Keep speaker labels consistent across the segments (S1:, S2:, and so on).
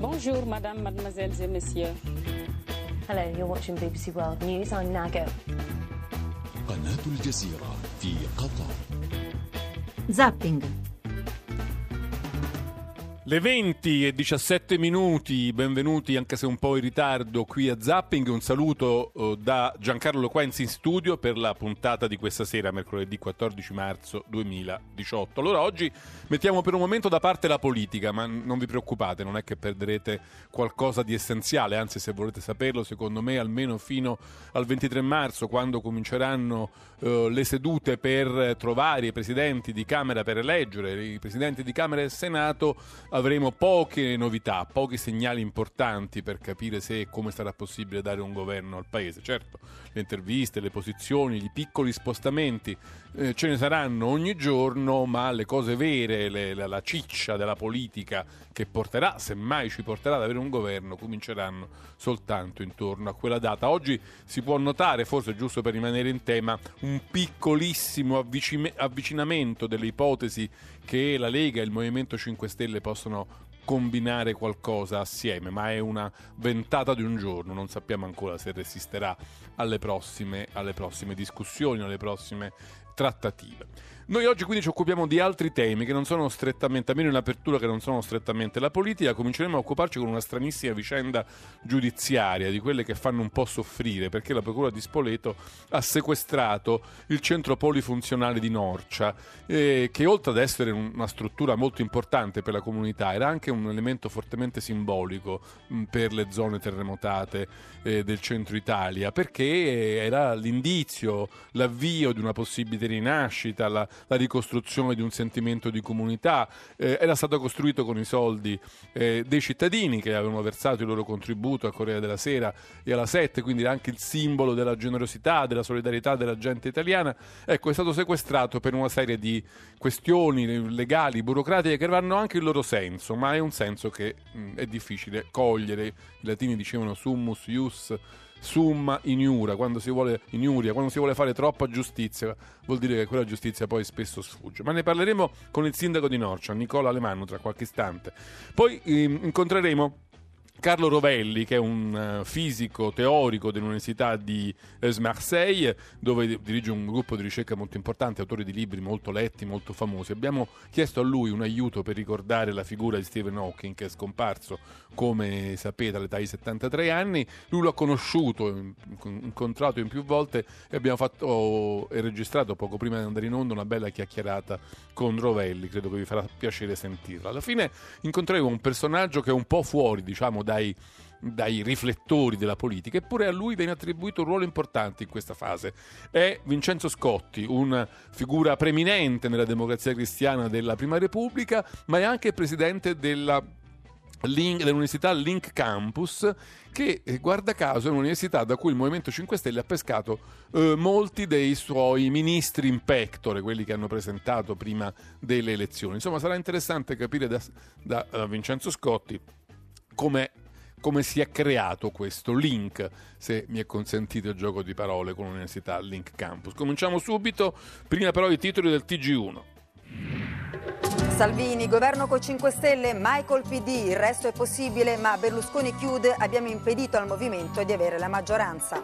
S1: Bonjour, madame, mademoiselles et messieurs.
S2: Hello, you're watching BBC World News. I'm Nago.
S3: قناة الجزيرة في قطر
S4: Zapping.
S5: Le 20 e 17 minuti, benvenuti anche se un po' in ritardo qui a Zapping. Un saluto eh, da Giancarlo Quenzi in studio per la puntata di questa sera, mercoledì 14 marzo 2018. Allora oggi mettiamo per un momento da parte la politica, ma non vi preoccupate, non è che perderete qualcosa di essenziale, anzi se volete saperlo, secondo me almeno fino al 23 marzo, quando cominceranno eh, le sedute per trovare i presidenti di Camera per eleggere i presidenti di Camera e Senato, avremo poche novità, pochi segnali importanti per capire se e come sarà possibile dare un governo al paese. Certo, le interviste, le posizioni, i piccoli spostamenti eh, ce ne saranno ogni giorno, ma le cose vere, le- la, la ciccia della politica che porterà, semmai ci porterà ad avere un governo, cominceranno soltanto intorno a quella data. Oggi si può notare, forse giusto per rimanere in tema, un piccolissimo avvicime- avvicinamento delle ipotesi che la Lega e il Movimento 5 Stelle possono combinare qualcosa assieme, ma è una ventata di un giorno, non sappiamo ancora se resisterà alle prossime, alle prossime discussioni, alle prossime trattative. Noi oggi quindi ci occupiamo di altri temi che non sono strettamente, almeno in apertura, che non sono strettamente la politica. Cominceremo a occuparci con una stranissima vicenda giudiziaria, di quelle che fanno un po' soffrire, perché la Procura di Spoleto ha sequestrato il centro polifunzionale di Norcia, eh, che oltre ad essere un- una struttura molto importante per la comunità, era anche un elemento fortemente simbolico mh, per le zone terremotate eh, del centro Italia, perché era l'indizio, l'avvio di una possibile rinascita, la, la ricostruzione di un sentimento di comunità. Eh, era stato costruito con i soldi eh, dei cittadini che avevano versato il loro contributo a Corriere della Sera e alla Sette, quindi era anche il simbolo della generosità, della solidarietà della gente italiana. Ecco, è stato sequestrato per una serie di questioni legali, burocratiche che avranno anche il loro senso, ma è un senso che mh, è difficile cogliere. I latini dicevano summus ius summa iniura, quando si vuole iniuria, quando si vuole fare troppa giustizia, vuol dire che quella giustizia poi spesso sfugge. Ma ne parleremo con il sindaco di Norcia, Nicola Alemanno, tra qualche istante. Poi ehm, incontreremo Carlo Rovelli, che è un eh, fisico teorico dell'Università di eh, Marseille, dove di- dirige un gruppo di ricerca molto importante, autore di libri molto letti, molto famosi. Abbiamo chiesto a lui un aiuto per ricordare la figura di Stephen Hawking, che è scomparso, come sapete, all'età di 73 anni. Lui l'ha conosciuto, in- incontrato in più volte e abbiamo fatto e registrato poco prima di andare in onda una bella chiacchierata con Rovelli. Credo che vi farà piacere sentirla. Alla fine incontreremo un personaggio che è un po' fuori, diciamo, dai, dai riflettori della politica, eppure a lui viene attribuito un ruolo importante in questa fase. È Vincenzo Scotti, una figura preeminente nella democrazia cristiana della Prima Repubblica, ma è anche presidente della Link- dell'università Link Campus che eh, guarda caso è un'università da cui il Movimento 5 Stelle ha pescato eh, molti dei suoi ministri in pectore, quelli che hanno presentato prima delle elezioni. Insomma sarà interessante capire da, da, eh, Vincenzo Scotti come come si è creato questo link, se mi è consentito il gioco di parole con l'Università Link Campus. Cominciamo subito, prima però i titoli del TG1.
S6: Salvini, governo con 5 Stelle, col PD, il resto è possibile, ma Berlusconi chiude, abbiamo impedito al movimento di avere la maggioranza.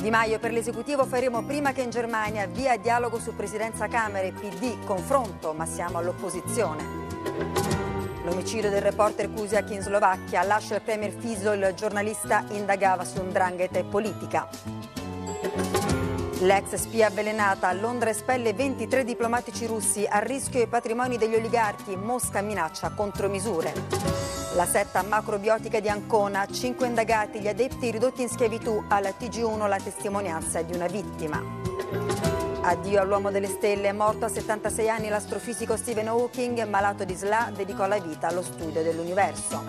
S6: Di Maio per l'esecutivo faremo prima che in Germania via dialogo su presidenza Camere, PD, confronto, ma siamo all'opposizione. L'omicidio del reporter Cusiak in Slovacchia, lascia il premier Fiso, il giornalista indagava su un drangheta e politica. L'ex spia avvelenata a Londra espelle 23 diplomatici russi a rischio i patrimoni degli oligarchi, Mosca minaccia contromisure. La setta macrobiotica di Ancona, 5 indagati, gli adepti ridotti in schiavitù, alla TG1 la testimonianza di una vittima. Addio all'uomo delle stelle, morto a 76 anni l'astrofisico Stephen Hawking, malato di SLA, dedicò la vita allo studio dell'universo.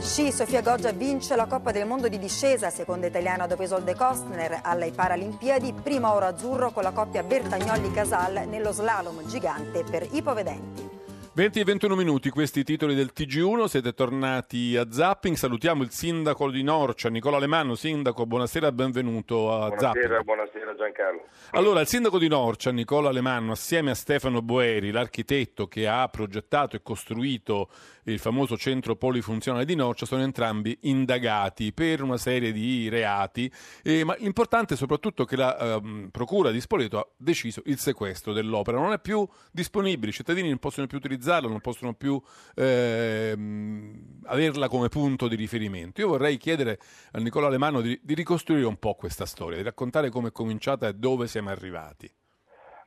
S6: Sci, Sofia Goggia vince la Coppa del Mondo di discesa, seconda italiana dopo Isolde Kostner alle Paralimpiadi, prima oro azzurro con la coppia Bertagnolli-Casal nello slalom gigante per ipovedenti.
S5: 20 e 21 minuti, questi titoli del TG1, siete tornati a Zapping, salutiamo il sindaco di Norcia, Nicola Alemanno, sindaco, buonasera e benvenuto a
S7: buonasera,
S5: Zapping.
S7: Buonasera Giancarlo.
S5: Allora, il sindaco di Norcia, Nicola Alemanno, assieme a Stefano Boeri, l'architetto che ha progettato e costruito il famoso centro polifunzionale di Norcia, sono entrambi indagati per una serie di reati, eh, ma l'importante è soprattutto che la ehm, Procura di Spoleto ha deciso il sequestro dell'opera, non è più disponibile, i cittadini non possono più utilizzarla, non possono più ehm, averla come punto di riferimento. Io vorrei chiedere a Nicola Alemanno di, di ricostruire un po' questa storia, di raccontare come è cominciata e dove siamo arrivati.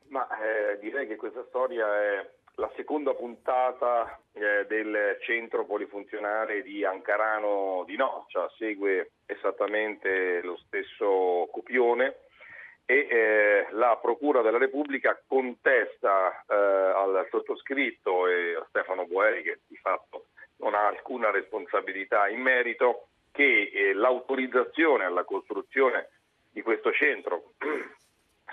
S7: Ma eh, direi che questa storia è la seconda puntata eh, del centro polifunzionale di Ancarano di Noccia, segue esattamente lo stesso copione e eh, la Procura della Repubblica contesta eh, al sottoscritto e a Stefano Boeri, che di fatto non ha alcuna responsabilità in merito, che eh, l'autorizzazione alla costruzione di questo centro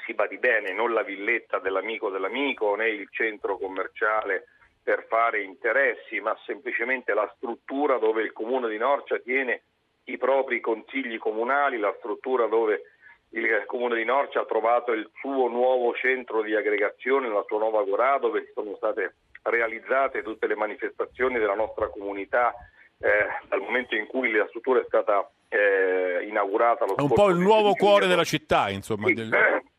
S7: si badi bene, non la villetta dell'amico dell'amico né il centro commerciale per fare interessi, ma semplicemente la struttura dove il comune di Norcia tiene i propri consigli comunali, la struttura dove il comune di Norcia ha trovato il suo nuovo centro di aggregazione, la sua nuova Agorà, dove sono state realizzate tutte le manifestazioni della nostra comunità eh, dal momento in cui la struttura è stata eh, inaugurata.
S5: È un po' il nuovo cuore della città, insomma.
S7: Sì,
S5: del...
S7: Eh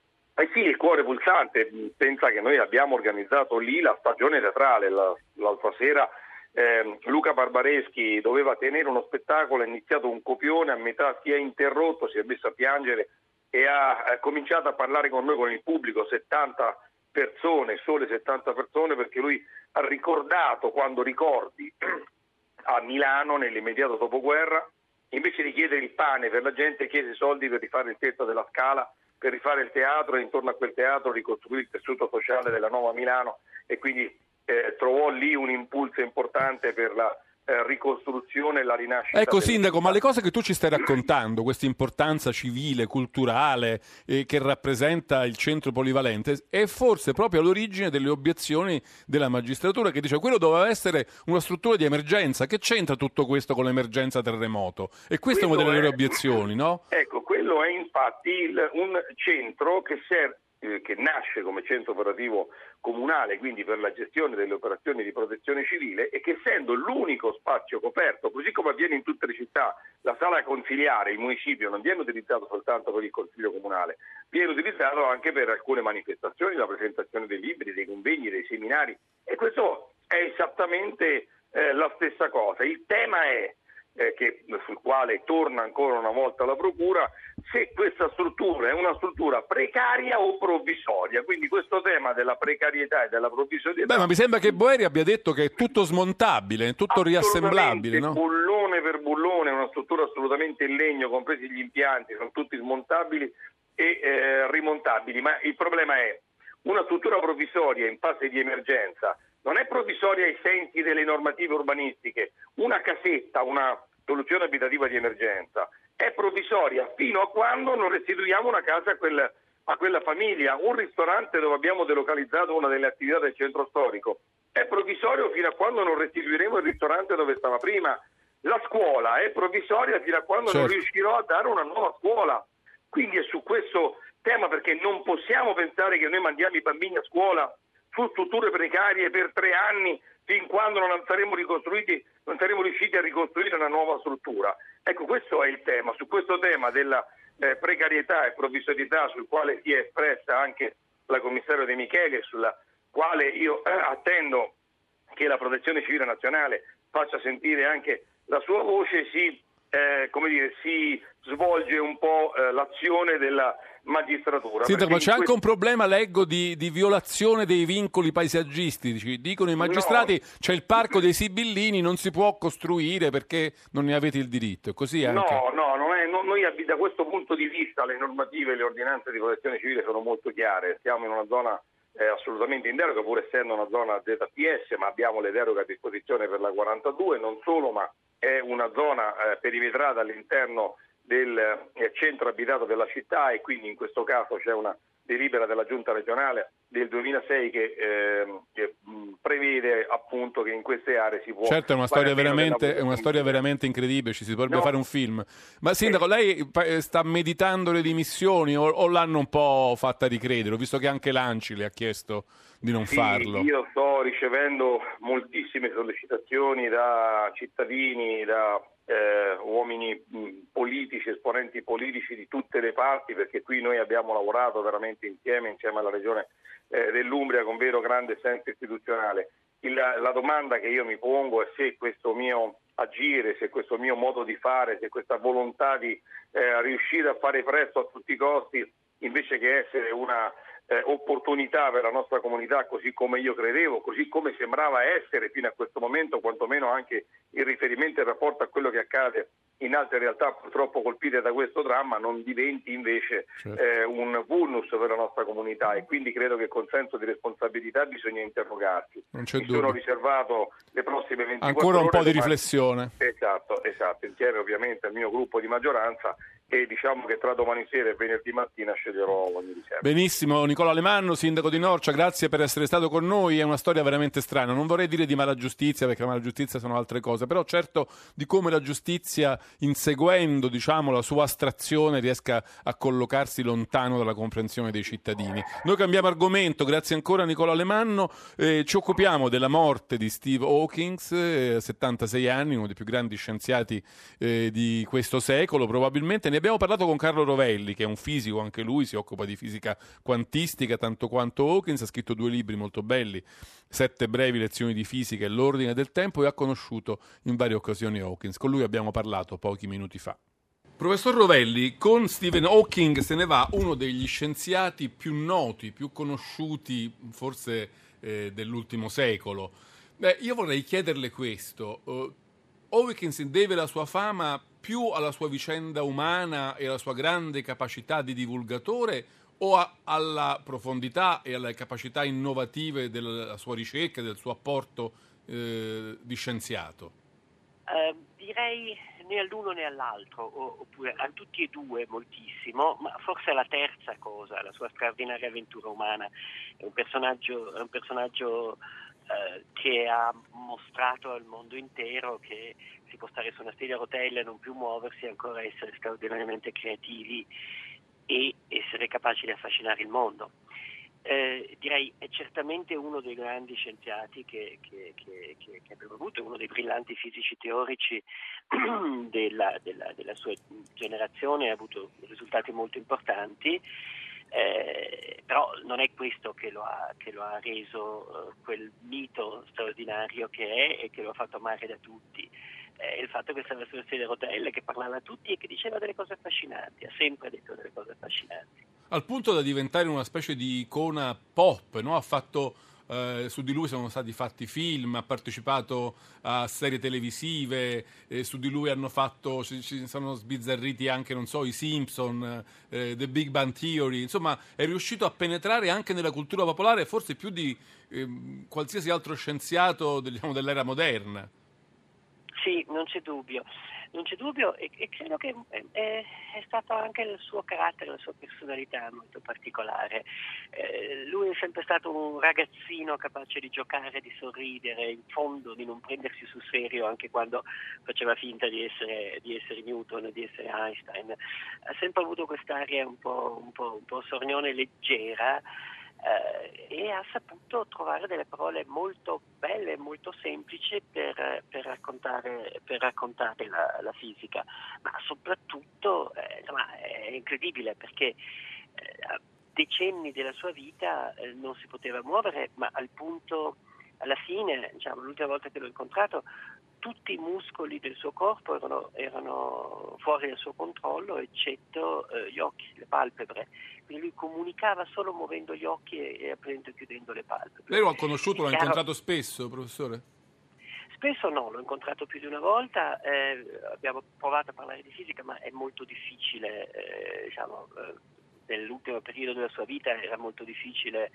S7: sì, il cuore pulsante, pensa che noi abbiamo organizzato lì la stagione teatrale la, l'altra sera. Eh, Luca Barbareschi doveva tenere uno spettacolo, ha iniziato un copione, a metà si è interrotto, si è messo a piangere e ha, ha cominciato a parlare con noi, con il pubblico, 70 persone, sole 70 persone, perché lui ha ricordato quando ricordi a Milano nell'immediato dopoguerra, invece di chiedere il pane per la gente, chiese soldi per rifare il tetto della scala per rifare il teatro e intorno a quel teatro ricostruire il tessuto sociale della nuova Milano e quindi eh, trovò lì un impulso importante per la ricostruzione e la rinascita.
S5: Ecco Sindaco, ma le cose che tu ci stai raccontando, questa importanza civile, culturale eh, che rappresenta il centro polivalente, è forse proprio all'origine delle obiezioni della magistratura che dice quello doveva essere una struttura di emergenza, che c'entra tutto questo con l'emergenza terremoto? E questa è una
S7: Quello
S5: delle loro obiezioni, no?
S7: Ecco, quello è infatti il- un centro che, ser- eh, che nasce come centro operativo comunale, quindi per la gestione delle operazioni di protezione civile e che essendo l'unico spazio coperto, così come avviene in tutte le città, la sala consiliare, il municipio non viene utilizzato soltanto per il consiglio comunale, viene utilizzato anche per alcune manifestazioni, la presentazione dei libri, dei convegni, dei seminari e questo è esattamente eh, la stessa cosa. Il tema è eh, che- sul quale torna ancora una volta la Procura, se questa struttura è una struttura precaria o provvisoria. Quindi questo tema della precarietà e della provvisorietà...
S5: Beh, ma mi sembra che Boeri abbia detto che è tutto smontabile, è tutto riassemblabile, no?
S7: Bullone per bullone, una struttura assolutamente in legno, compresi gli impianti, sono tutti smontabili e eh, rimontabili, ma il problema è una struttura provvisoria in fase di emergenza non è provvisoria ai sensi delle normative urbanistiche, una casetta, una soluzione abitativa di emergenza è provvisoria fino a quando non restituiamo una casa a quel- a quella famiglia, un ristorante dove abbiamo delocalizzato una delle attività del centro storico è provvisorio fino a quando non restituiremo il ristorante dove stava prima. La scuola è provvisoria fino a quando non
S5: Certo.
S7: riuscirò a dare una nuova scuola. Quindi è su questo tema perché non possiamo pensare che noi mandiamo i bambini a scuola su strutture precarie per tre anni fin quando non saremo ricostruiti, non saremo riusciti a ricostruire una nuova struttura. Ecco, questo è il tema. Su questo tema della eh, precarietà e provvisorietà sul quale si è espressa anche la commissaria De Michele, sulla quale io eh, attendo che la Protezione Civile Nazionale faccia sentire anche la sua voce, si, eh, dire, si svolge un po' eh, l'azione della magistratura.
S5: Sindaco, ma c'è anche un problema, leggo, di, di violazione dei vincoli paesaggistici. Dicono i magistrati c'è il parco dei Sibillini, non si può costruire perché non ne avete il diritto. È così anche.
S7: No, no, non è- no, noi da questo punto di vista le normative e le ordinanze di protezione civile sono molto chiare. Siamo in una zona eh, assolutamente in deroga, pur essendo una zona ZPS, ma abbiamo le deroghe a disposizione per la 42, non solo, ma è una zona eh, perimetrata all'interno del eh, centro abitato della città e quindi in questo caso c'è una delibera della giunta regionale del 2006 che, eh, che prevede appunto che in queste aree si può...
S5: Certo, è una storia, veramente, è una storia veramente incredibile, ci si potrebbe no. fare un film. Ma Sindaco, lei sta meditando le dimissioni o, o, l'hanno un po' fatta ricredere? Ho visto che anche l'Anci le ha chiesto di non
S7: sì,
S5: farlo.
S7: Io sto ricevendo moltissime sollecitazioni da cittadini, da eh, uomini mh, politici, esponenti politici di tutte le parti, perché qui noi abbiamo lavorato veramente insieme, insieme alla Regione eh, dell'Umbria con vero grande senso istituzionale. Il, la domanda che io mi pongo è se questo mio agire, se questo mio modo di fare, se questa volontà di eh, riuscire a fare presto a tutti i costi, invece che essere una eh, opportunità per la nostra comunità, così come io credevo, così come sembrava essere fino a questo momento, quantomeno anche in riferimento e rapporto a quello che accade in altre realtà purtroppo colpite da questo dramma non diventi invece certo. eh, un vulnus per la nostra comunità e quindi credo che con senso di responsabilità bisogna interrogarsi.
S5: Non c'è
S7: Mi
S5: dubbio.
S7: sono riservato le prossime 24
S5: Ancora un
S7: ore
S5: po' di riflessione.
S7: Esatto, esatto, insieme ovviamente al mio gruppo di maggioranza e diciamo che tra domani sera e venerdì mattina sceglierò ogni riserva.
S5: Benissimo, Nicola Alemanno, sindaco di Norcia, grazie per essere stato con noi, è una storia veramente strana, non vorrei dire di mala giustizia perché la mala giustizia sono altre cose, però certo di come la giustizia inseguendo diciamo, la sua astrazione riesca a collocarsi lontano dalla comprensione dei cittadini. Noi cambiamo argomento, grazie ancora Nicola Alemanno, eh, ci occupiamo della morte di Steve Hawkins, eh, 76 anni, uno dei più grandi scienziati eh, di questo secolo probabilmente ne abbiamo parlato con Carlo Rovelli, che è un fisico, anche lui si occupa di fisica quantistica tanto quanto Hawkins, ha scritto due libri molto belli, Sette brevi lezioni di fisica e l'ordine del tempo e ha conosciuto in varie occasioni Hawkins. Con lui abbiamo parlato pochi minuti fa. Professor Rovelli, con Stephen Hawking se ne va uno degli scienziati più noti, più conosciuti forse eh, dell'ultimo secolo. Beh, io vorrei chiederle questo. Uh, Hawkins deve la sua fama più alla sua vicenda umana e alla sua grande capacità di divulgatore o a, alla profondità e alle capacità innovative della sua ricerca, del suo apporto eh, di scienziato?
S8: Uh, direi né all'uno né all'altro, oppure a tutti e due moltissimo, ma forse la terza cosa, la sua straordinaria avventura umana. È un personaggio, è un personaggio eh, che ha mostrato al mondo intero che si può stare su una sedia a rotelle, non più muoversi, ancora essere straordinariamente creativi e essere capaci di affascinare il mondo. Eh, direi è certamente uno dei grandi scienziati che, che, che, che, abbiamo avuto, uno dei brillanti fisici teorici della, della, della sua generazione, ha avuto risultati molto importanti eh, però non è questo che lo ha, che lo ha reso eh, quel mito straordinario che è e che lo ha fatto amare da tutti. Eh, il fatto che stava sulle sedie a rotelle, che parlava a tutti e che diceva delle cose affascinanti, ha sempre detto delle cose affascinanti.
S5: Al punto da diventare una specie di icona pop, no? ha fatto eh, su di lui sono stati fatti film, ha partecipato a serie televisive, eh, su di lui hanno fatto, ci, ci, sono sbizzarriti anche, non so, i Simpson, eh, The Big Bang Theory, insomma è riuscito a penetrare anche nella cultura popolare forse più di ehm, qualsiasi altro scienziato diciamo, dell'era moderna.
S8: Sì, non c'è dubbio non c'è dubbio e, e credo che è, è, stato anche il suo carattere, la sua personalità molto particolare. Eh, lui è sempre stato un ragazzino capace di giocare, di sorridere, in fondo di non prendersi sul serio anche quando faceva finta di essere, di essere Newton, di essere Einstein. Ha sempre avuto quest'aria un po', un po', un po sornione leggera eh, e ha saputo trovare delle parole molto belle, molto semplici per, per raccontare, per raccontare la, la, fisica, ma soprattutto eh, insomma, è incredibile perché eh, a decenni della sua vita eh, non si poteva muovere, ma al punto alla fine, diciamo, l'ultima volta che l'ho incontrato, tutti i muscoli del suo corpo erano, erano fuori dal suo controllo, eccetto eh, gli occhi, le palpebre. Quindi lui comunicava solo muovendo gli occhi e, e aprendo e chiudendo le palpebre.
S5: Lei lo ha conosciuto, l'ha incontrato spesso, professore?
S8: Spesso no, l'ho incontrato più di una volta, eh, abbiamo provato a parlare di fisica, ma è molto difficile, eh, diciamo, eh, nell'ultimo periodo della sua vita era molto difficile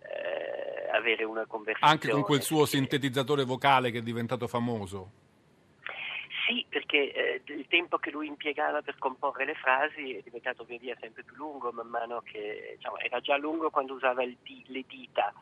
S8: eh, avere una conversazione.
S5: Anche con quel suo sintetizzatore vocale che è diventato famoso.
S8: Sì, perché eh, il tempo che lui impiegava per comporre le frasi è diventato via via sempre più lungo man mano che diciamo, era già lungo quando usava di, le dita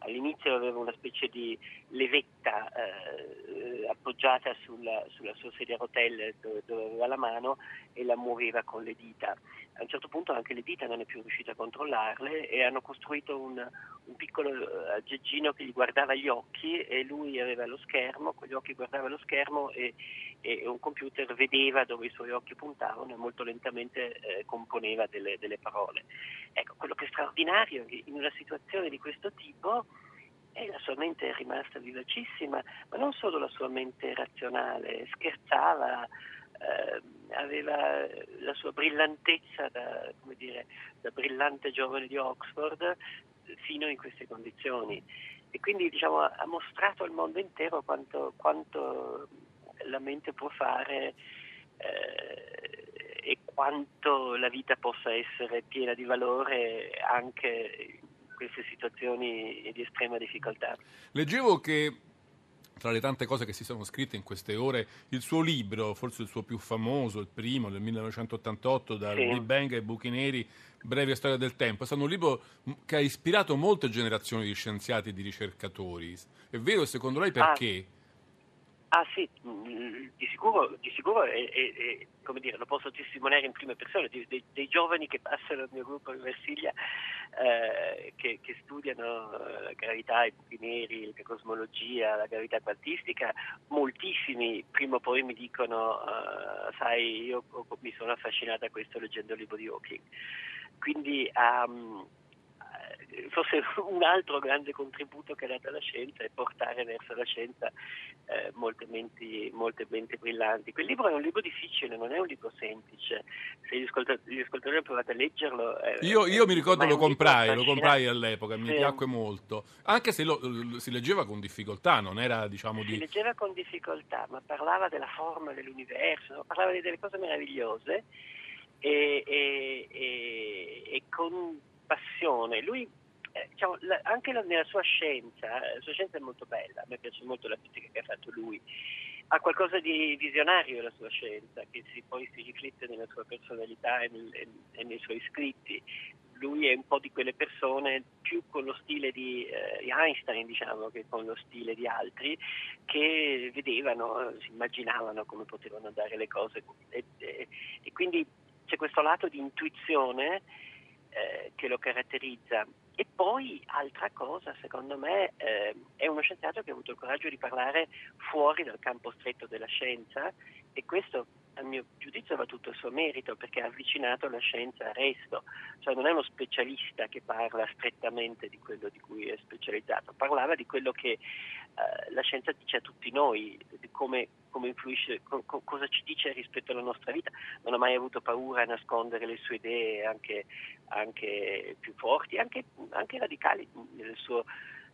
S8: all'inizio aveva una specie di levetta eh, appoggiata sulla, sulla, sua sedia a rotelle dove, dove, aveva la mano e la muoveva con le dita. A un certo punto anche le dita non è più riuscita a controllarle e hanno costruito un, un piccolo eh, aggeggino che gli guardava gli occhi e lui aveva lo schermo, con gli occhi guardava lo schermo e, e un computer vedeva dove i suoi occhi puntavano e molto lentamente eh, componeva delle, delle parole. Ecco, quello che è straordinario in una situazione di questo tipo e la sua mente è rimasta vivacissima, ma non solo la sua mente razionale, scherzava, eh, aveva la sua brillantezza da, dire, da, brillante giovane di Oxford fino in queste condizioni. E quindi diciamo, ha mostrato al mondo intero quanto, quanto la mente può fare eh, e quanto la vita possa essere piena di valore anche queste situazioni di estrema difficoltà.
S5: Leggevo che tra le tante cose che si sono scritte in queste ore, il suo libro, forse il suo più famoso, il primo del 1988, dal sì. Big Bang ai buchi neri, Breve storia del tempo, è stato un libro che ha ispirato molte generazioni di scienziati e di ricercatori. È vero, secondo lei perché?
S8: Ah. Ah sì, mm, di sicuro, di sicuro è, è, è, dire, lo posso testimoniare in prima persona, dei, dei, dei giovani che passano al mio gruppo di Versilia, eh, che, che, studiano la gravità, i buchi neri, la cosmologia, la gravità quantistica, moltissimi prima o poi mi dicono, uh, sai, io mi sono affascinata a questo leggendo il libro di Hawking. Quindi um, forse un altro grande contributo che ha dato la scienza è portare verso la scienza eh, molte, menti, molte, menti, brillanti. Quel libro è un libro difficile, non è un libro semplice. Se gli ascoltatori, gli ascoltatori hanno provato a leggerlo...
S5: Eh, io, io mi ricordo lo comprai, lo comprai all'epoca, mi sì. piacque molto, anche se lo, si leggeva con difficoltà, non era diciamo di...
S8: Si leggeva con difficoltà, ma parlava della forma dell'universo, parlava delle cose meravigliose e, e, e, e con passione. Lui eh, diciamo, anche la, nella sua scienza, eh, la sua scienza è molto bella, a me piace molto la fisica che ha fatto lui, ha qualcosa di visionario la sua scienza, che si, poi si riflette nella sua personalità e, nel, e, nei suoi scritti. Lui è un po' di quelle persone più con lo stile di, eh, Einstein, diciamo, che con lo stile di altri, che vedevano, si immaginavano come potevano andare le cose. E, e quindi c'è questo lato di intuizione eh, che lo caratterizza. E poi, altra cosa, secondo me, eh, è uno scienziato che ha avuto il coraggio di parlare fuori dal campo stretto della scienza e questo a mio giudizio va tutto il suo merito perché ha avvicinato la scienza al resto, cioè non è uno specialista che parla strettamente di quello di cui è specializzato, parlava di quello che eh, la scienza dice a tutti noi, di come, come influisce, co- co- cosa ci dice rispetto alla nostra vita, non ha mai avuto paura a nascondere le sue idee anche, anche più forti, anche, anche radicali nel suo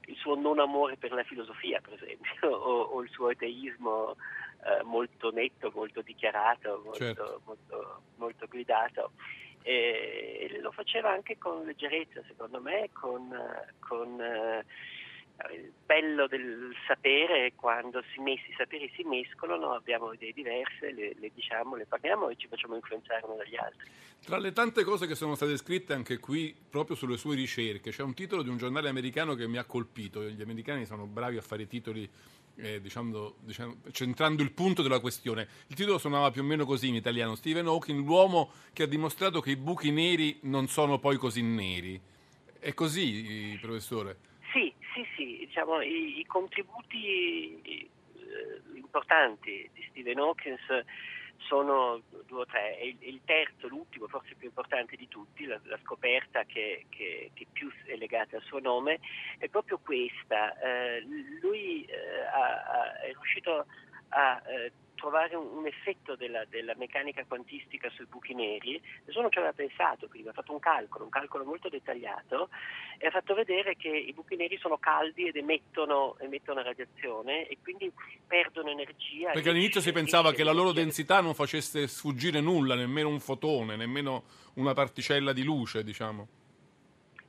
S8: il suo non amore per la filosofia, per esempio, o, o il suo ateismo eh, molto netto, molto dichiarato, molto, certo. molto, molto guidato. E lo faceva anche con leggerezza, secondo me, con, con eh, il bello del sapere quando si messi, i saperi si mescolano, abbiamo idee diverse, le, le, diciamo, le parliamo e ci facciamo influenzare uno dagli altri.
S5: Tra le tante cose che sono state scritte anche qui, proprio sulle sue ricerche, c'è un titolo di un giornale americano che mi ha colpito. Gli americani sono bravi a fare titoli eh, diciamo, diciamo, centrando il punto della questione. Il titolo suonava più o meno così in italiano: Stephen Hawking, l'uomo che ha dimostrato che i buchi neri non sono poi così neri. È così, professore?
S8: Diciamo, i, i contributi eh, importanti di Stephen Hawking sono due o tre, e il, terzo, l'ultimo, forse più importante di tutti, la, la scoperta che, che, che, più è legata al suo nome, è proprio questa. Eh, lui eh, ha, è riuscito a eh, trovare un, un effetto della, della, meccanica quantistica sui buchi neri, nessuno ci aveva pensato prima, ha fatto un calcolo, un calcolo molto dettagliato e ha fatto vedere che i buchi neri sono caldi ed emettono, emettono radiazione e quindi perdono energia.
S5: Perché all'inizio si pensava che la loro densità non facesse sfuggire nulla, nemmeno un fotone, nemmeno una particella di luce, diciamo.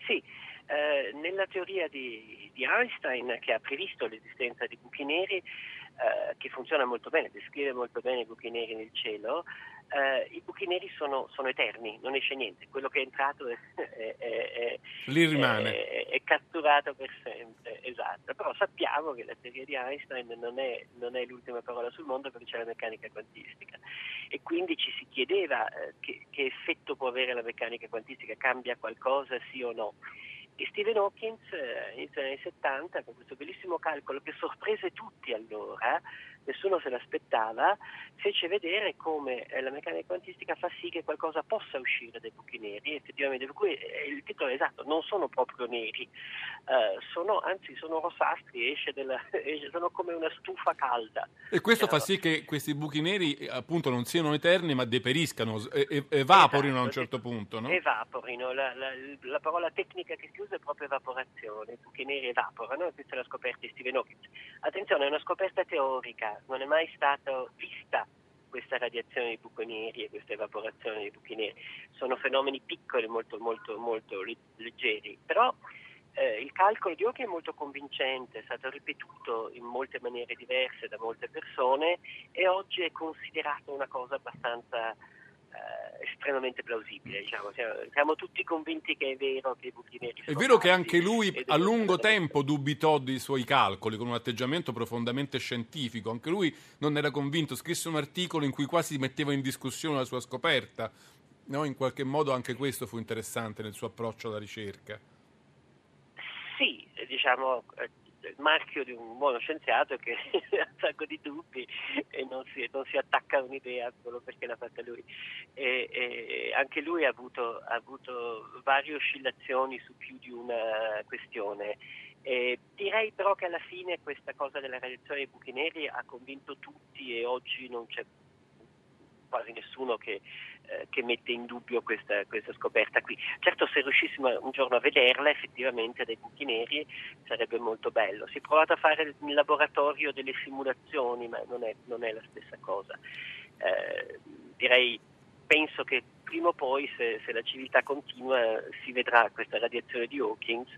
S8: Sì, eh, nella teoria di, di Einstein che ha previsto l'esistenza di buchi neri, eh, che funziona molto bene, descrive molto bene i buchi neri nel cielo, eh, i buchi neri sono, sono, eterni, non esce niente, quello che è entrato è, è, è,
S5: Lì rimane.
S8: è, catturato per sempre, esatto. Però sappiamo che la teoria di Einstein non è, non è l'ultima parola sul mondo perché c'è la meccanica quantistica e quindi ci si chiedeva eh, che, che effetto può avere la meccanica quantistica, cambia qualcosa sì o no. E Stephen Hawking eh, inizio negli anni 70 con questo bellissimo calcolo che sorprese tutti allora nessuno se l'aspettava, fece vedere come eh, la meccanica quantistica fa sì che qualcosa possa uscire dai buchi neri, effettivamente, per cui eh, il titolo è esatto, non sono proprio neri, eh, sono, anzi sono rossastri, esce della, sono come una stufa calda.
S5: E questo fa sì che questi buchi neri appunto non siano eterni ma deperiscano, evaporino esatto, a un certo punto, no?
S8: Evaporino, la, la, la, parola tecnica che si usa è proprio evaporazione, i buchi neri evaporano, questa è la scoperta di Stephen Hawking. Attenzione, è una scoperta teorica, non è mai stata vista questa radiazione di buchi neri e questa evaporazione di buchi neri. Sono fenomeni piccoli, molto, molto, molto leggeri, però eh, il calcolo di Hawking è molto convincente, è stato ripetuto in molte maniere diverse da molte persone e oggi è considerato una cosa abbastanza estremamente plausibile. Diciamo. Siamo tutti convinti che è vero che i buchi neri
S5: È vero che anche lui a lungo tempo dubitò dei suoi calcoli con un atteggiamento profondamente scientifico. Anche lui non era convinto, scrisse un articolo in cui quasi metteva in discussione la sua scoperta. No, in qualche modo anche questo fu interessante nel suo approccio alla ricerca.
S8: Sì, diciamo, eh, il marchio di un buono scienziato che ha un sacco di dubbi e non si, non si attacca a un'idea solo perché l'ha fatta lui. E, e anche lui ha avuto, ha avuto, varie oscillazioni su più di una questione. E direi però che alla fine questa cosa della radiazione dei buchi neri ha convinto tutti e oggi non c'è quasi nessuno che, eh, che mette in dubbio questa, questa, scoperta qui. Certo se riuscissimo un giorno a vederla effettivamente dai buchi neri sarebbe molto bello. Si è provato a fare in laboratorio delle simulazioni ma non è, non è la stessa cosa. Eh, direi, penso che prima o poi se, se, la civiltà continua si vedrà questa radiazione di Hawkins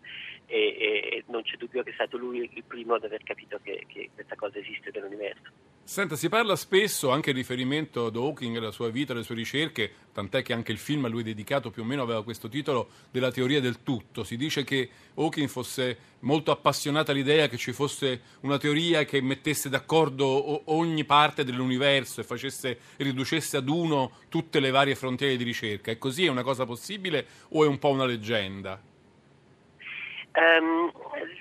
S8: e, e, non c'è dubbio che è stato lui il primo ad aver capito che, che questa cosa esiste nell'universo.
S5: Senta, si parla spesso anche in riferimento ad Hawking, alla sua vita, alle sue ricerche, tant'è che anche il film a lui dedicato più o meno aveva questo titolo della teoria del tutto. Si dice che Hawking fosse molto appassionato all'idea che ci fosse una teoria che mettesse d'accordo ogni parte dell'universo e facesse, riducesse ad uno tutte le varie frontiere di ricerca. È così? È una cosa possibile o è un po' una leggenda?
S8: Um,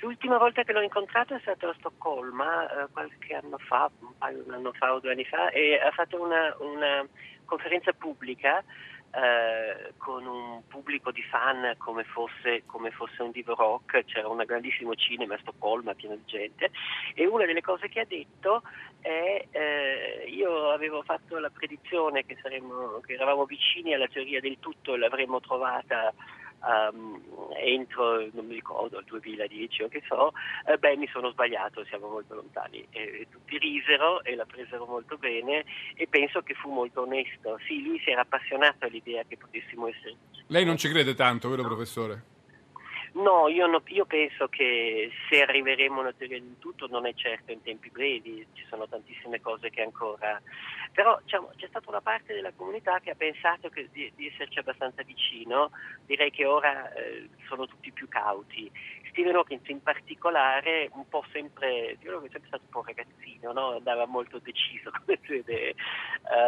S8: l'ultima volta che l'ho incontrato è stato a Stoccolma, uh, qualche anno fa, un paio di anni fa o due anni fa, e ha fatto una, una conferenza pubblica uh, con un pubblico di fan come fosse, come fosse, un divo rock, c'era un grandissimo cinema a Stoccolma pieno di gente. E una delle cose che ha detto è uh, io avevo fatto la predizione che, saremmo, che eravamo vicini alla teoria del tutto e l'avremmo trovata um, entro, non mi ricordo, il 2010 o che so, eh, beh mi sono sbagliato, siamo molto lontani. E tutti risero e la presero molto bene e penso che fu molto onesto. Sì, lui si era appassionato all'idea che potessimo essere...
S5: Lei non ci crede tanto, vero professore?
S8: No, io, no, io, penso che se arriveremo a una teoria di tutto non è certo in tempi brevi, ci sono tantissime cose che ancora... Però diciamo, c'è stata una parte della comunità che ha pensato che, di, di, esserci abbastanza vicino, direi che ora eh, sono tutti più cauti. Stephen Hawking in particolare, un po' sempre, io è sempre stato un po' ragazzino, no? andava molto deciso con le sue idee,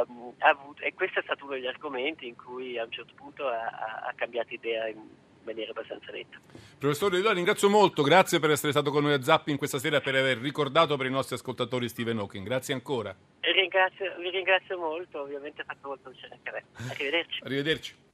S8: um, avuto, e questo è stato uno degli argomenti in cui a un certo punto ha, ha cambiato idea in, maniera abbastanza netta.
S5: Professore, io la ringrazio molto, grazie per essere stato con noi a Zapping questa sera e per aver ricordato per i nostri ascoltatori Stephen Hawking. Grazie ancora.
S8: Ringrazio, vi ringrazio molto, ovviamente ha fatto molto piacere anche a me. Arrivederci.
S5: Arrivederci.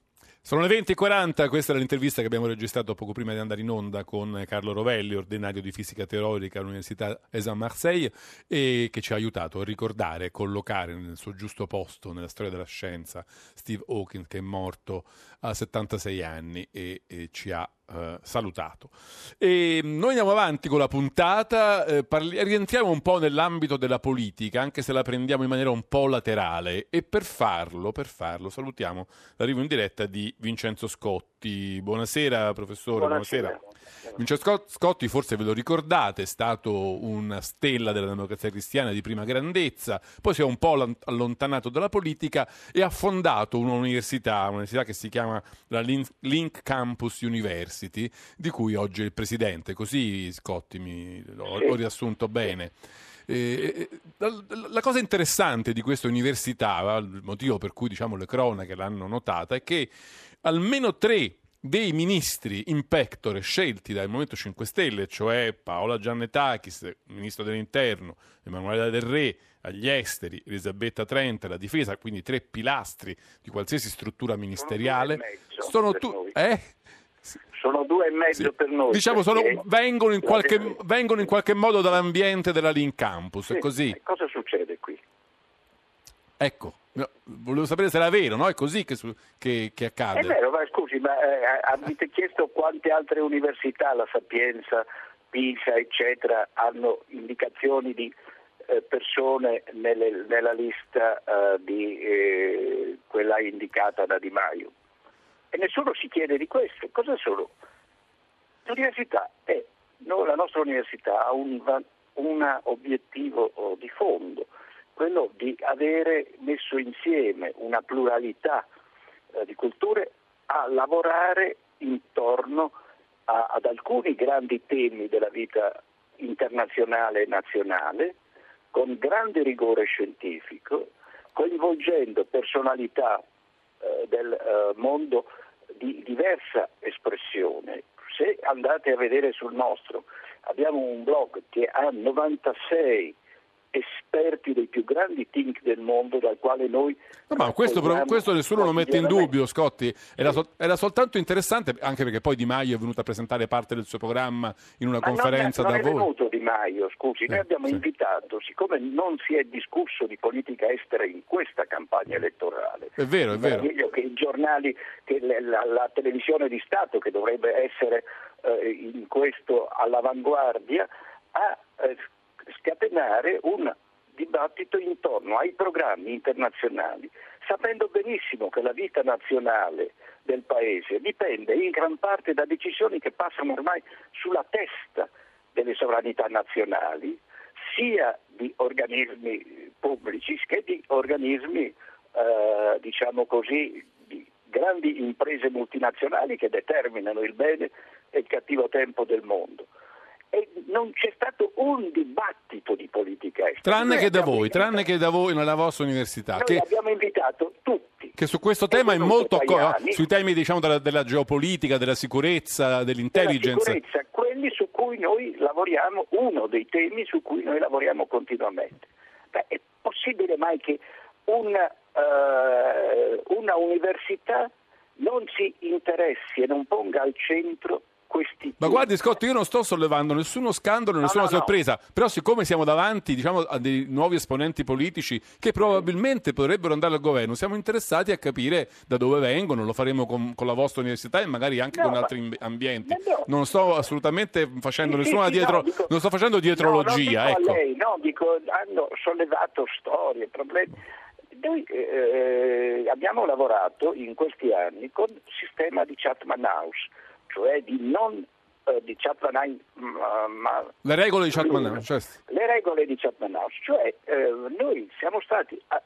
S5: Sono le 20.40, questa è l'intervista che abbiamo registrato poco prima di andare in onda con Carlo Rovelli, ordinario di fisica teorica all'Università Esan-Marseille e che ci ha aiutato a ricordare collocare nel suo giusto posto nella storia della scienza Steve Hawking che è morto a 76 anni e, e ci ha eh, salutato. E noi andiamo avanti con la puntata, eh, parli- rientriamo un po' nell'ambito della politica, anche se la prendiamo in maniera un po' laterale. E per farlo, per farlo salutiamo l'arrivo in diretta di Vincenzo Scotti. Buonasera, professore. Buonasera. buonasera. Vincenzo Scotti, forse ve lo ricordate, è stato una stella della democrazia cristiana di prima grandezza, poi si è un po' allontanato dalla politica e ha fondato un'università, un'università che si chiama la Link Campus University, di cui oggi è il presidente. Così Scotti mi l'ho, sì. riassunto bene. Eh, la cosa interessante di questa università, il motivo per cui diciamo, le cronache l'hanno notata, è che almeno tre dei ministri in pectore scelti dal Movimento 5 Stelle, cioè Paola Giannetakis, ministro dell'Interno, Emanuele Del Re, agli esteri, Elisabetta Trenta, la difesa, quindi tre pilastri di qualsiasi struttura ministeriale, sono, tu- eh?
S9: sono due e mezzo sì. per noi.
S5: Diciamo, sono, vengono, in qualche, vengono, in qualche, modo dall'ambiente della Link Campus, sì. è così.
S9: Cosa succede qui?
S5: Ecco, no, volevo sapere se era vero, no? È così che, che, che accade.
S9: È vero, ma scusi, ma eh, avete chiesto quante altre università, la Sapienza, Pisa, eccetera, hanno indicazioni di eh, persone nelle, nella lista eh, di eh, quella indicata da Di Maio? E nessuno si chiede di questo. Cosa sono? L'università è, no, la nostra università ha un, un obiettivo oh, di fondo quello di avere messo insieme una pluralità eh, di culture a lavorare intorno a, ad alcuni grandi temi della vita internazionale e nazionale con grande rigore scientifico, coinvolgendo personalità eh, del eh, mondo di diversa espressione. Se andate a vedere sul nostro, abbiamo un blog che ha 96 esperti dei più grandi think del mondo dal quale noi...
S5: No, ma questo, questo, nessuno lo mette in dubbio, Scotti. Era, so, era, soltanto interessante, anche perché poi Di Maio è venuto a presentare parte del suo programma in una
S9: ma
S5: conferenza
S9: non
S5: è,
S9: non
S5: da
S9: voi. Non è venuto Di Maio, scusi, noi abbiamo sì. invitato, siccome non si è discusso di politica estera in questa campagna elettorale.
S5: È vero, è vero.
S9: che i giornali, che la, la televisione di Stato, che dovrebbe essere eh, in questo all'avanguardia, ha eh, scatenare un dibattito intorno ai programmi internazionali, sapendo benissimo che la vita nazionale del Paese dipende in gran parte da decisioni che passano ormai sulla testa delle sovranità nazionali, sia di organismi pubblici che di organismi, eh, diciamo così, di grandi imprese multinazionali che determinano il bene e il cattivo tempo del mondo non c'è stato un dibattito di politica estera.
S5: Tranne che da voi, tranne che da voi nella vostra università.
S9: Noi
S5: che,
S9: abbiamo invitato tutti.
S5: Che su questo tema è molto Tajani, sui temi diciamo, della, della, geopolitica, della sicurezza, dell'intelligence.
S9: Della sicurezza, quelli su cui noi lavoriamo, uno dei temi su cui noi lavoriamo continuamente. Beh, è possibile mai che una, uh, una università non si interessi e non ponga al centro questi
S5: Ma guardi Scott, io non sto sollevando nessuno scandalo, nessuna no, no, sorpresa, no. però siccome siamo davanti diciamo, a dei nuovi esponenti politici che probabilmente potrebbero andare al governo, siamo interessati a capire da dove vengono, lo faremo con, con la vostra università e magari anche con altri ambienti. Non sto assolutamente facendo sì, nessuna sì, dietro, dico, non sto facendo dietrologia.
S9: ecco.
S5: lei,
S9: no, dico, hanno sollevato storie, problemi. Noi eh, abbiamo lavorato in questi anni con il sistema di Chatman House cioè di non eh, di Chapman House.
S5: Ma, le regole di Chapman House,
S9: cioè. Le regole di Chapman House, cioè eh, noi siamo stati, a,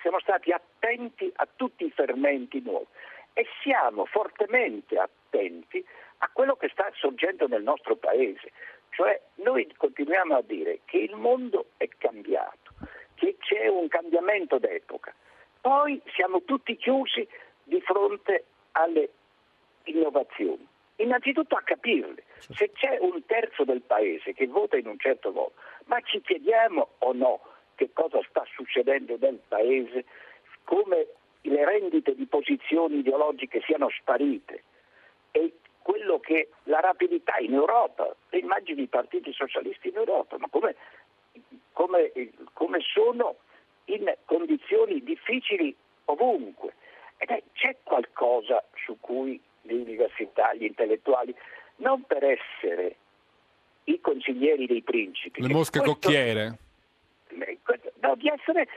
S9: siamo stati attenti a tutti i fermenti nuovi e siamo fortemente attenti a quello che sta sorgendo nel nostro paese. Cioè noi continuiamo a dire che il mondo è cambiato, che c'è un cambiamento d'epoca. Poi siamo tutti chiusi di fronte alle innovazioni innanzitutto a capirle. Se c'è un terzo del paese che vota in un certo modo, ma ci chiediamo o no che cosa sta succedendo nel paese, come le rendite di posizioni ideologiche siano sparite e quello che la rapidità in Europa, le immagini dei partiti socialisti in Europa, ma come, come, come sono in condizioni difficili ovunque. Ed c'è qualcosa su cui le università, gli intellettuali, non per essere i consiglieri dei principi.
S5: Le mosche
S9: questo,
S5: cocchiere.
S9: No, di essere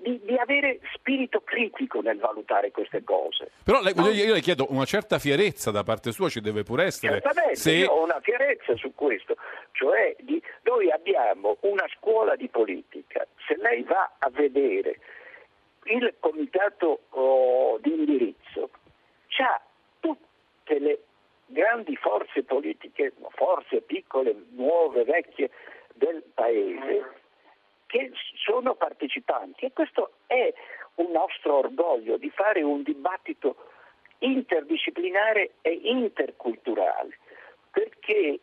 S9: di, di avere spirito critico nel valutare queste cose.
S5: Però lei-
S9: No?
S5: io le chiedo una certa fierezza da parte sua ci deve pure essere.
S9: Certamente,
S5: Se-
S9: io ho una fierezza su questo, cioè di- noi abbiamo una scuola di politica, se lei va a vedere il comitato oh, di indirizzo, c'ha tutte le grandi forze politiche, forze piccole, nuove, vecchie del paese che sono partecipanti. E questo è un nostro orgoglio di fare un dibattito interdisciplinare e interculturale, perché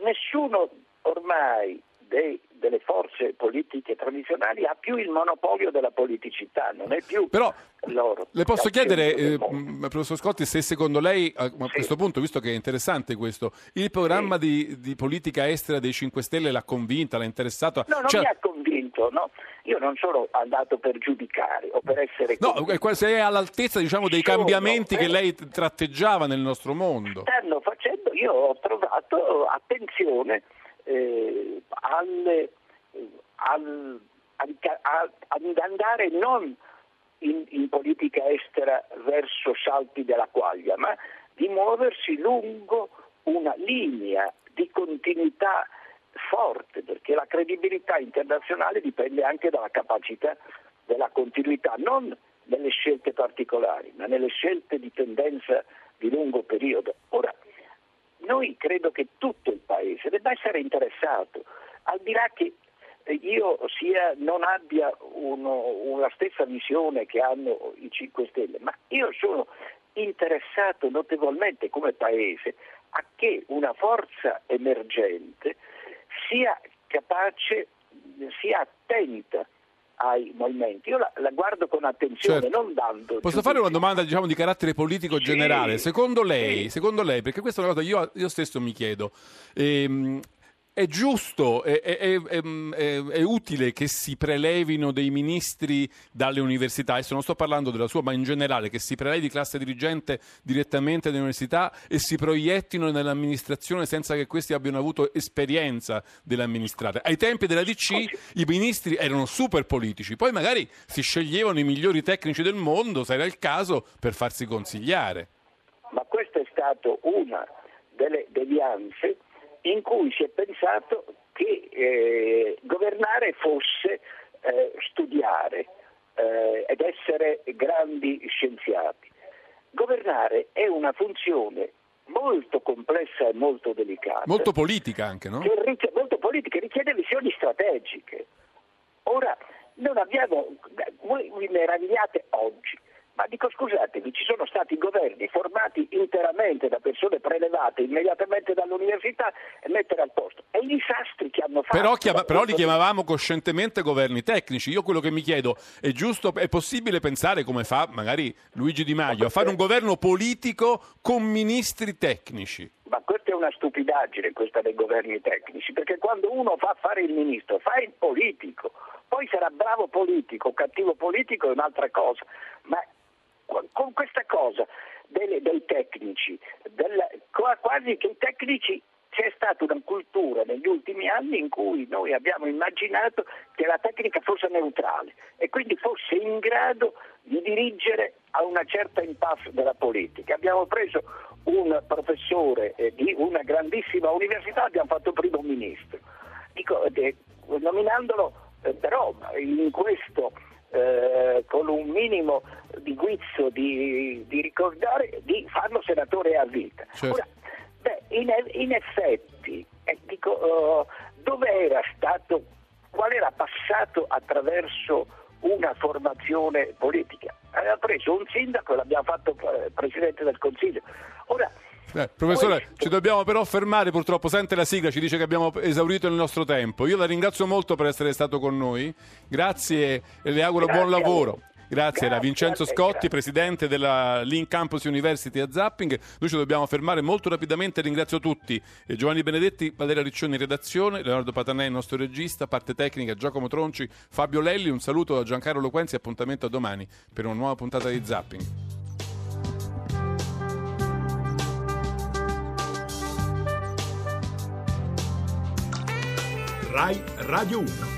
S9: nessuno ormai dei- delle forze politiche tradizionali ha più il monopolio della politicità, non è più
S5: Però
S9: loro.
S5: le posso chiedere, eh, mh, professor Scotti, se secondo lei, a, a questo punto, visto che è interessante questo, il programma di, di politica estera dei 5 Stelle l'ha convinta, l'ha interessato?
S9: No, non
S5: Cioè-
S9: mi ha convinto, no? Io non sono andato per giudicare o per essere
S5: No,
S9: convinto.
S5: se è all'altezza diciamo, dei
S9: Sono,
S5: cambiamenti che
S9: eh.
S5: lei t- tratteggiava nel nostro mondo.
S9: stanno facendo, io ho trovato attenzione eh, al- al- ad andare non in, in politica estera verso salti della quaglia, ma di muoversi lungo una linea di continuità forte, perché la credibilità internazionale dipende anche dalla capacità della continuità, non nelle scelte particolari, ma nelle scelte di tendenza di lungo periodo. Ora, noi credo che tutto il Paese debba essere interessato, al di là che eh, io sia, non abbia una stessa visione che hanno i 5 Stelle, ma io sono interessato notevolmente come Paese a che una forza emergente sia capace, sia attenta ai movimenti. Io la, la guardo con attenzione,
S5: Certo.
S9: non dando...
S5: Posso fare una domanda diciamo, di carattere politico
S9: Sì,
S5: generale? Secondo lei,
S9: sì.
S5: secondo lei, perché questa è una cosa che io, io stesso mi chiedo, ehm, è giusto, è, è- è- è- è- utile che si prelevino dei ministri dalle università, adesso non sto parlando della sua, ma in generale, che si prelevi classe dirigente direttamente dalle università e si proiettino nell'amministrazione senza che questi abbiano avuto esperienza dell'amministrare. Ai tempi della DC i ministri erano super politici, poi magari si sceglievano i migliori tecnici del mondo, se era il caso, per farsi consigliare.
S9: ma questa è stata una delle devianze in cui si è pensato che eh, governare fosse eh, studiare eh, ed essere grandi scienziati. Governare è una funzione molto complessa e molto delicata.
S5: Molto politica anche, no?
S9: che richiede, molto politica, richiede visioni strategiche. Ora, non abbiamo, voi vi meravigliate oggi, ma dico scusatevi, ci sono stati governi formati interamente da persone prelevate immediatamente dall'università e mettere al posto. E i disastri che hanno fatto...
S5: Però, chiama- però li chiamavamo coscientemente governi tecnici. Io quello che mi chiedo è giusto, è possibile pensare come fa magari Luigi Di Maio a fare un governo politico con ministri tecnici?
S9: Ma questa è una stupidaggine, questa dei governi tecnici, perché quando uno fa fare il ministro, fa il politico, poi sarà bravo politico, cattivo politico è un'altra cosa, ma con questa cosa delle- dei tecnici, del- qua- quasi che i tecnici c'è stata una cultura negli ultimi anni in cui noi abbiamo immaginato che la tecnica fosse neutrale e quindi fosse in grado di dirigere a una certa impasse della politica. Abbiamo preso un professore eh, di una grandissima università, abbiamo fatto primo ministro. Dico, eh, nominandolo eh, però in questo eh, con un minimo di guizzo di, di ricordare di farlo senatore a vita.
S5: Certo.
S9: Ora, beh, in, in effetti, eh, dico, eh, dove era stato, qual era passato attraverso una formazione politica? Aveva preso un sindaco e l'abbiamo fatto eh, presidente del Consiglio. Ora,
S5: Eh, professore,
S9: questo-
S5: ci dobbiamo però fermare purtroppo. Sente la sigla, ci dice che abbiamo esaurito il nostro tempo. Io la ringrazio molto per essere stato con noi. Grazie e le auguro
S9: Grazie
S5: buon lavoro. Grazie, era Vincenzo Scotti,
S9: grazie.
S5: presidente della Link Campus University a Zapping. Noi ci dobbiamo fermare molto rapidamente. Ringrazio tutti. Eh, Giovanni Benedetti, Valeria Riccioni in redazione, Leonardo Patanè, il nostro regista, parte tecnica, Giacomo Tronci, Fabio Lelli. Un saluto da Giancarlo Loquenzi. Appuntamento a domani per una nuova puntata di Zapping.
S10: Rai Radio 1.